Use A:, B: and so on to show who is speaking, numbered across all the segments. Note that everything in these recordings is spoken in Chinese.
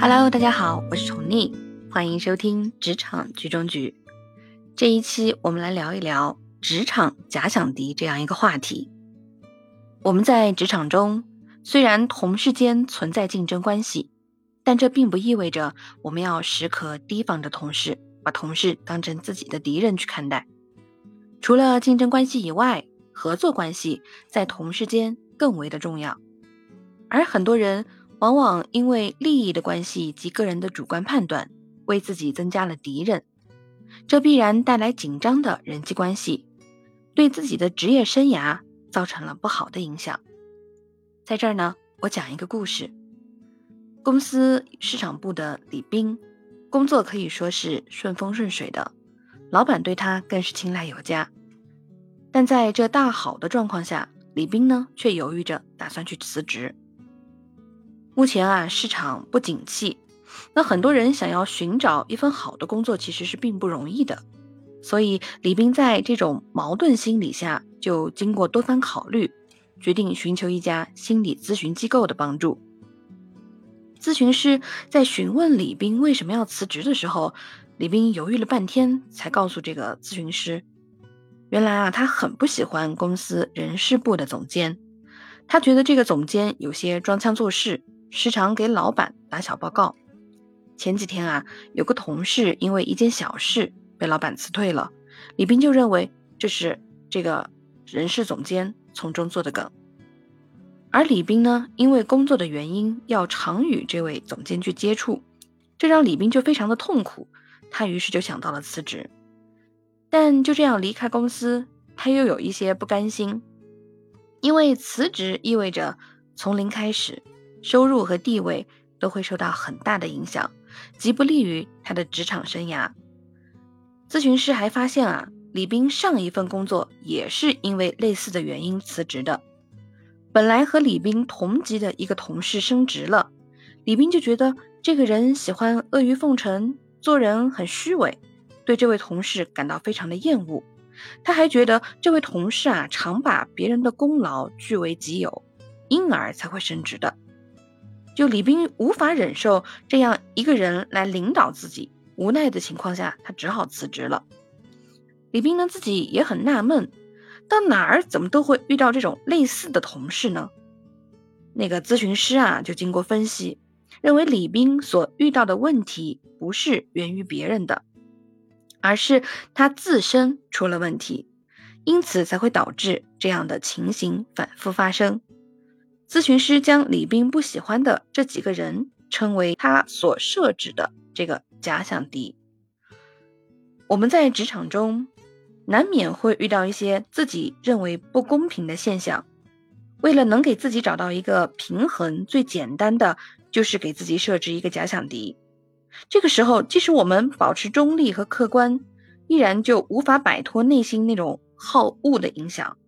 A: Hello，大家好，我是宠溺，欢迎收听职场局中局。这一期我们来聊一聊职场假想敌这样一个话题。我们在职场中，虽然同事间存在竞争关系，但这并不意味着我们要时刻提防着同事，把同事当成自己的敌人去看待。除了竞争关系以外，合作关系在同事间更为的重要。而很多人往往因为利益的关系及个人的主观判断，为自己增加了敌人，这必然带来紧张的人际关系，对自己的职业生涯造成了不好的影响。在这儿呢，我讲一个故事。公司市场部的李斌，工作可以说是顺风顺水的，老板对他更是青睐有加。但在这大好的状况下，李斌呢却犹豫着打算去辞职。目前啊，市场不景气，那很多人想要寻找一份好的工作，其实是并不容易的。所以李斌在这种矛盾心理下，就经过多番考虑，决定寻求一家心理咨询机构的帮助。咨询师在询问李斌为什么要辞职的时候，李斌犹豫了半天，才告诉这个咨询师，原来啊，他很不喜欢公司人事部的总监，他觉得这个总监有些装腔作势，时常给老板打小报告。前几天啊，有个同事因为一件小事被老板辞退了，李斌就认为这是这个人事总监从中做的梗。而李斌呢，因为工作的原因要常与这位总监去接触，这让李斌就非常的痛苦。他于是就想到了辞职，但就这样离开公司，他又有一些不甘心，因为辞职意味着从零开始，收入和地位都会受到很大的影响，极不利于他的职场生涯。咨询师还发现啊，李斌上一份工作也是因为类似的原因辞职的。本来和李斌同级的一个同事升职了，李斌就觉得这个人喜欢阿谀奉承，做人很虚伪，对这位同事感到非常的厌恶。他还觉得这位同事啊，常把别人的功劳据为己有，因而才会升职的。就李斌无法忍受这样一个人来领导自己，无奈的情况下，他只好辞职了。李斌呢，自己也很纳闷。到哪儿怎么都会遇到这种类似的同事呢？那个咨询师啊，就经过分析，认为李斌所遇到的问题不是源于别人的，而是他自身出了问题，因此才会导致这样的情形反复发生。咨询师将李斌不喜欢的这几个人称为他所设置的这个假想敌。我们在职场中。难免会遇到一些自己认为不公平的现象，为了能给自己找到一个平衡，最简单的就是给自己设置一个假想敌。这个时候，即使我们保持中立和客观，依然就无法摆脱内心那种好恶的影响。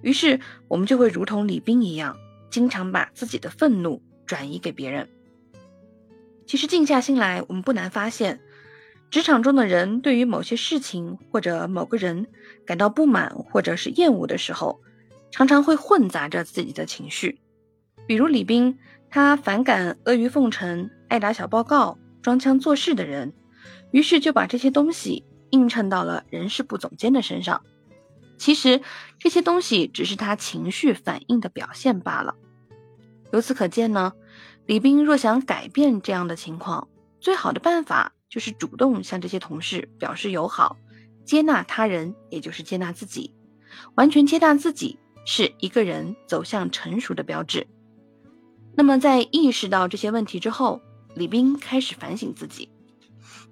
A: 于是，我们就会如同李斌一样，经常把自己的愤怒转移给别人。其实，静下心来，我们不难发现。职场中的人对于某些事情或者某个人感到不满或者是厌恶的时候，常常会混杂着自己的情绪。比如李斌，他反感阿谀奉承、爱打小报告、装腔作势的人，于是就把这些东西映衬到了人事部总监的身上。其实这些东西只是他情绪反应的表现罢了。由此可见呢，李斌若想改变这样的情况，最好的办法。就是主动向这些同事表示友好，接纳他人，也就是接纳自己。完全接纳自己是一个人走向成熟的标志。那么，在意识到这些问题之后，李斌开始反省自己。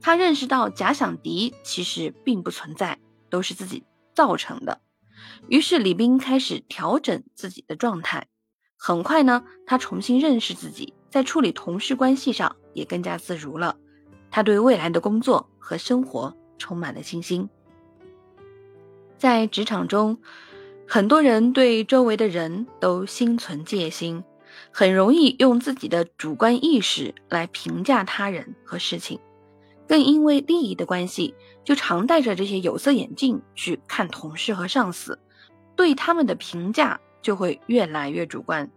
A: 他认识到假想敌其实并不存在，都是自己造成的。于是，李斌开始调整自己的状态。很快呢，他重新认识自己，在处理同事关系上也更加自如了。他对未来的工作和生活充满了信心。在职场中，很多人对周围的人都心存戒心，很容易用自己的主观意识来评价他人和事情，更因为利益的关系，就常戴着这些有色眼镜去看同事和上司，对他们的评价就会越来越主观。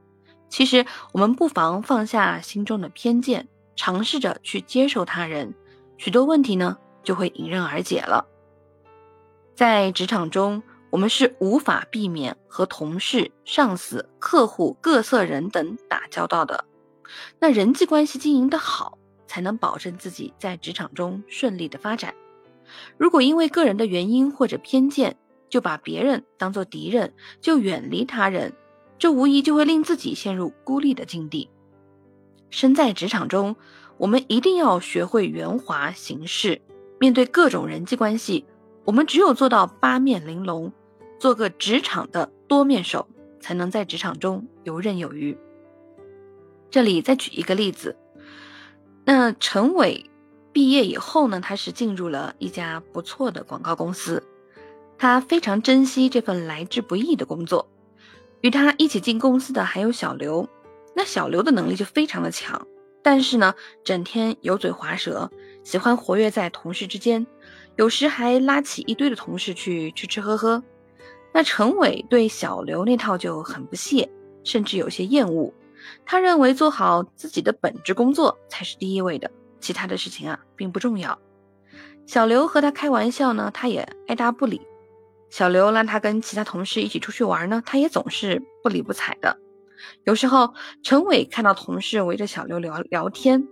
A: 其实，我们不妨放下心中的偏见。尝试着去接受他人，许多问题呢就会迎刃而解了。在职场中，我们是无法避免和同事、上司、客户、各色人等打交道的。那人际关系经营的好，才能保证自己在职场中顺利的发展。如果因为个人的原因或者偏见，就把别人当做敌人，就远离他人，这无疑就会令自己陷入孤立的境地。身在职场中，我们一定要学会圆滑行事。面对各种人际关系，我们只有做到八面玲珑，做个职场的多面手，才能在职场中游刃有余。这里再举一个例子，那陈伟毕业以后呢，他是进入了一家不错的广告公司。他非常珍惜这份来之不易的工作，与他一起进公司的还有小刘。那小刘的能力就非常的强，但是呢，整天油嘴滑舌，喜欢活跃在同事之间，有时还拉起一堆的同事去吃吃喝喝。那陈伟对小刘那套就很不屑，甚至有些厌恶。他认为做好自己的本职工作才是第一位的，其他的事情啊并不重要。小刘和他开玩笑呢，他也爱答不理。小刘让他跟其他同事一起出去玩呢，他也总是不理不睬的。有时候陈伟看到同事围着小刘聊聊天，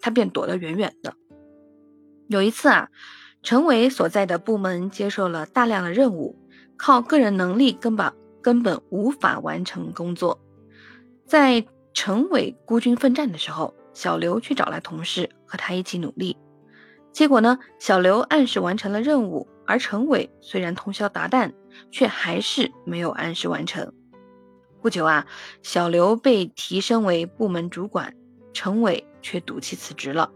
A: 他便躲得远远的。有一次啊，陈伟所在的部门接受了大量的任务，靠个人能力根本根本无法完成工作。在陈伟孤军奋战的时候，小刘去找来同事和他一起努力。结果呢，小刘按时完成了任务。而陈伟虽然通宵达旦，却还是没有按时完成。不久啊，小刘被提升为部门主管，陈伟却赌气辞职了。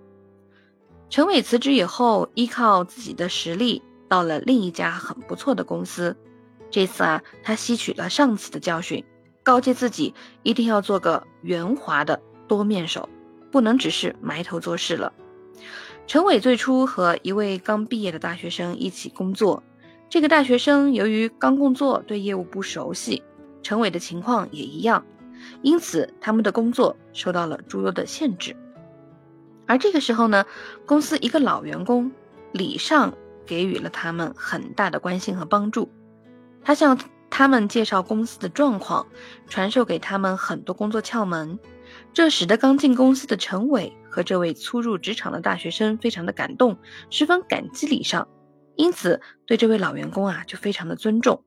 A: 陈伟辞职以后，依靠自己的实力，到了另一家很不错的公司。这次啊，他吸取了上次的教训，告诫自己一定要做个圆滑的多面手，不能只是埋头做事了。陈伟最初和一位刚毕业的大学生一起工作，这个大学生由于刚工作，对业务不熟悉，陈伟的情况也一样，因此他们的工作受到了诸多的限制。而这个时候呢，公司一个老员工李尚给予了他们很大的关心和帮助，他向他们介绍公司的状况，传授给他们很多工作窍门。这使得刚进公司的陈伟和这位初入职场的大学生非常的感动，十分感激李尚，因此对这位老员工啊就非常的尊重。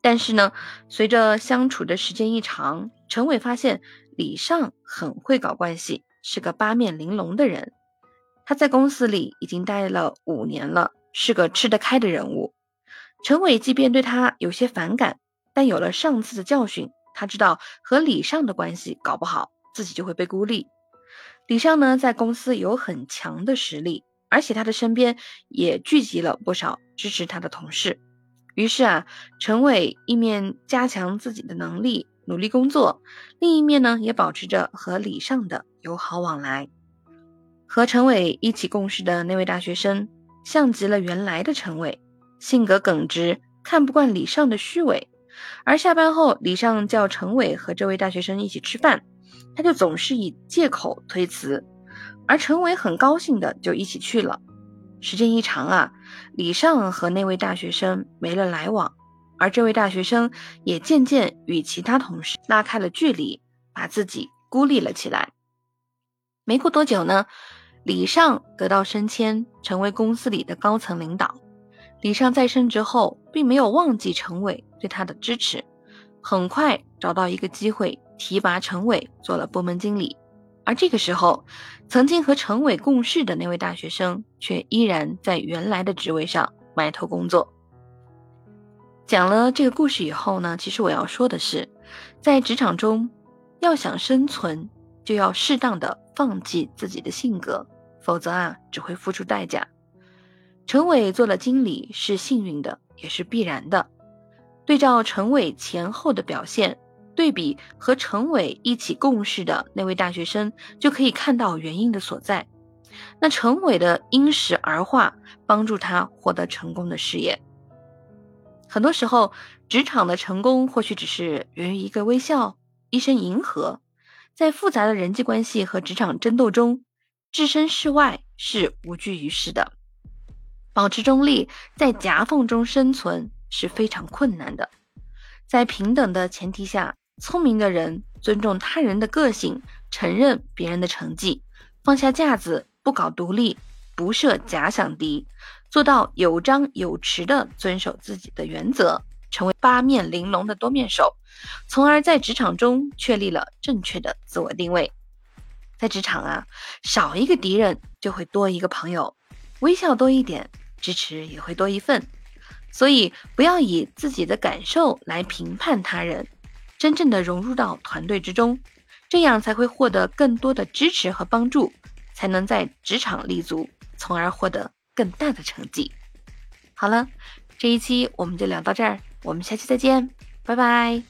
A: 但是呢，随着相处的时间一长，陈伟发现李尚很会搞关系，是个八面玲珑的人。他在公司里已经待了五年了，是个吃得开的人物。陈伟即便对他有些反感，但有了上次的教训，他知道和李尚的关系搞不好。自己就会被孤立。李尚呢，在公司有很强的实力，而且他的身边也聚集了不少支持他的同事。于是啊，陈伟一面加强自己的能力，努力工作，另一面呢，也保持着和李尚的友好往来。和陈伟一起共事的那位大学生，像极了原来的陈伟，性格耿直，看不惯李尚的虚伪。而下班后，李尚叫陈伟和这位大学生一起吃饭。他就总是以借口推辞，而陈伟很高兴的就一起去了。时间一长啊，李尚和那位大学生没了来往，而这位大学生也渐渐与其他同事拉开了距离，把自己孤立了起来。没过多久呢，李尚得到升迁，成为公司里的高层领导。李尚在升职后，并没有忘记陈伟对他的支持，很快找到一个机会。提拔陈伟做了部门经理，而这个时候，曾经和陈伟共事的那位大学生却依然在原来的职位上埋头工作。讲了这个故事以后呢，其实我要说的是，在职场中，要想生存，就要适当的放弃自己的性格，否则啊，只会付出代价。陈伟做了经理是幸运的，也是必然的。对照陈伟前后的表现。对比和陈伟一起共事的那位大学生，就可以看到原因的所在。那陈伟的因时而化，帮助他获得成功的事业。很多时候，职场的成功或许只是源于一个微笑、一声迎合。在复杂的人际关系和职场争斗中，置身事外是无济于事的。保持中立，在夹缝中生存是非常困难的。在平等的前提下，聪明的人尊重他人的个性，承认别人的成绩，放下架子，不搞独立，不设假想敌，做到有章有弛的遵守自己的原则，成为八面玲珑的多面手，从而在职场中确立了正确的自我定位。在职场啊，少一个敌人就会多一个朋友，微笑多一点。支持也会多一份，所以不要以自己的感受来评判他人，真正的融入到团队之中，这样才会获得更多的支持和帮助，才能在职场立足，从而获得更大的成绩。好了，这一期我们就聊到这儿，我们下期再见，拜拜。